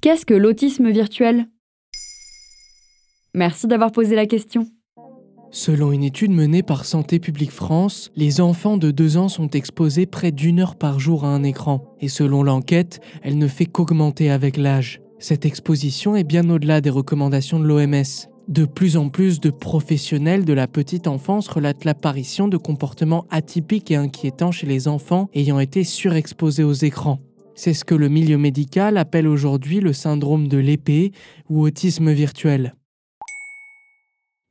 Qu'est-ce que l'autisme virtuel? Merci d'avoir posé la question. Selon une étude menée par Santé publique France, les enfants de 2 ans sont exposés près d'une heure par jour à un écran, et selon l'enquête, elle ne fait qu'augmenter avec l'âge. Cette exposition est bien au-delà des recommandations de l'OMS. De plus en plus de professionnels de la petite enfance relatent l'apparition de comportements atypiques et inquiétants chez les enfants ayant été surexposés aux écrans. C'est ce que le milieu médical appelle aujourd'hui le syndrome de l'épée ou autisme virtuel.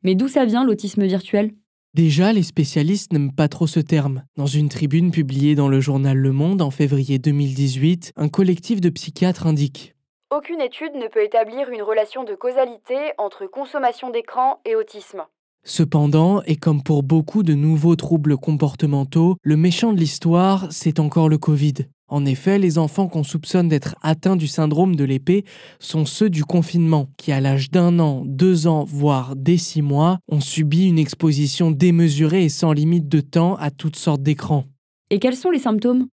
Mais d'où ça vient l'autisme virtuel? Déjà, les spécialistes n'aiment pas trop ce terme. Dans une tribune publiée dans le journal Le Monde en février 2018, un collectif de psychiatres indique Aucune étude ne peut établir une relation de causalité entre consommation d'écran et autisme. Cependant, et comme pour beaucoup de nouveaux troubles comportementaux, le méchant de l'histoire, c'est encore le Covid. En effet, les enfants qu'on soupçonne d'être atteints du syndrome de l'épée sont ceux du confinement, qui à l'âge d'un an, deux ans, voire dès six mois, ont subi une exposition démesurée et sans limite de temps à toutes sortes d'écrans. Et quels sont les symptômes?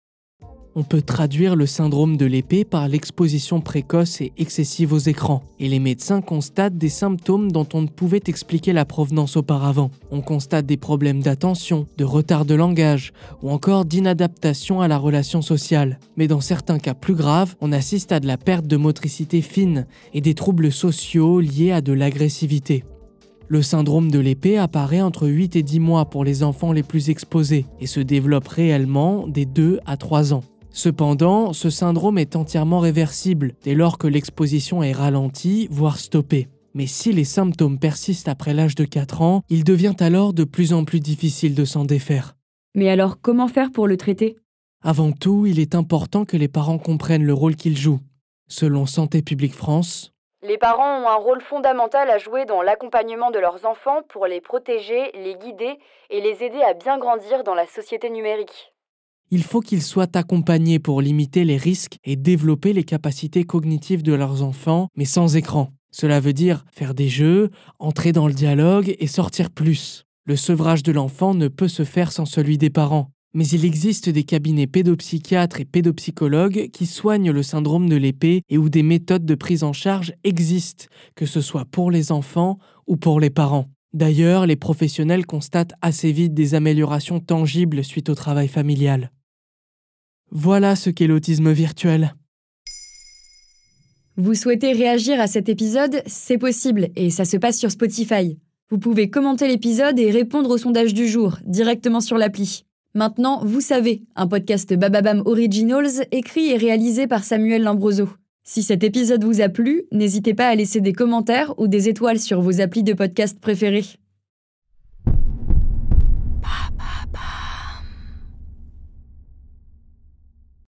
On peut traduire le syndrome de l'épée par l'exposition précoce et excessive aux écrans, et les médecins constatent des symptômes dont on ne pouvait expliquer la provenance auparavant. On constate des problèmes d'attention, de retard de langage, ou encore d'inadaptation à la relation sociale. Mais dans certains cas plus graves, on assiste à de la perte de motricité fine et des troubles sociaux liés à de l'agressivité. Le syndrome de l'épée apparaît entre 8 et 10 mois pour les enfants les plus exposés et se développe réellement des 2 à 3 ans. Cependant, ce syndrome est entièrement réversible dès lors que l'exposition est ralentie, voire stoppée. Mais si les symptômes persistent après l'âge de 4 ans, il devient alors de plus en plus difficile de s'en défaire. Mais alors comment faire pour le traiter? Avant tout, il est important que les parents comprennent le rôle qu'ils jouent. Selon Santé publique France, Les parents ont un rôle fondamental à jouer dans l'accompagnement de leurs enfants pour les protéger, les guider et les aider à bien grandir dans la société numérique. Il faut qu'ils soient accompagnés pour limiter les risques et développer les capacités cognitives de leurs enfants, mais sans écran. Cela veut dire faire des jeux, entrer dans le dialogue et sortir plus. Le sevrage de l'enfant ne peut se faire sans celui des parents. Mais il existe des cabinets pédopsychiatres et pédopsychologues qui soignent le syndrome de l'épée et où des méthodes de prise en charge existent, que ce soit pour les enfants ou pour les parents. D'ailleurs, les professionnels constatent assez vite des améliorations tangibles suite au travail familial. Voilà ce qu'est l'autisme virtuel. Vous souhaitez réagir à cet épisode? C'est possible et ça se passe sur Spotify. Vous pouvez commenter l'épisode et répondre au sondage du jour directement sur l'appli. Maintenant, vous savez, un podcast Bababam Originals écrit et réalisé par Samuel Lambroso. Si cet épisode vous a plu, n'hésitez pas à laisser des commentaires ou des étoiles sur vos applis de podcast préférés. Papa.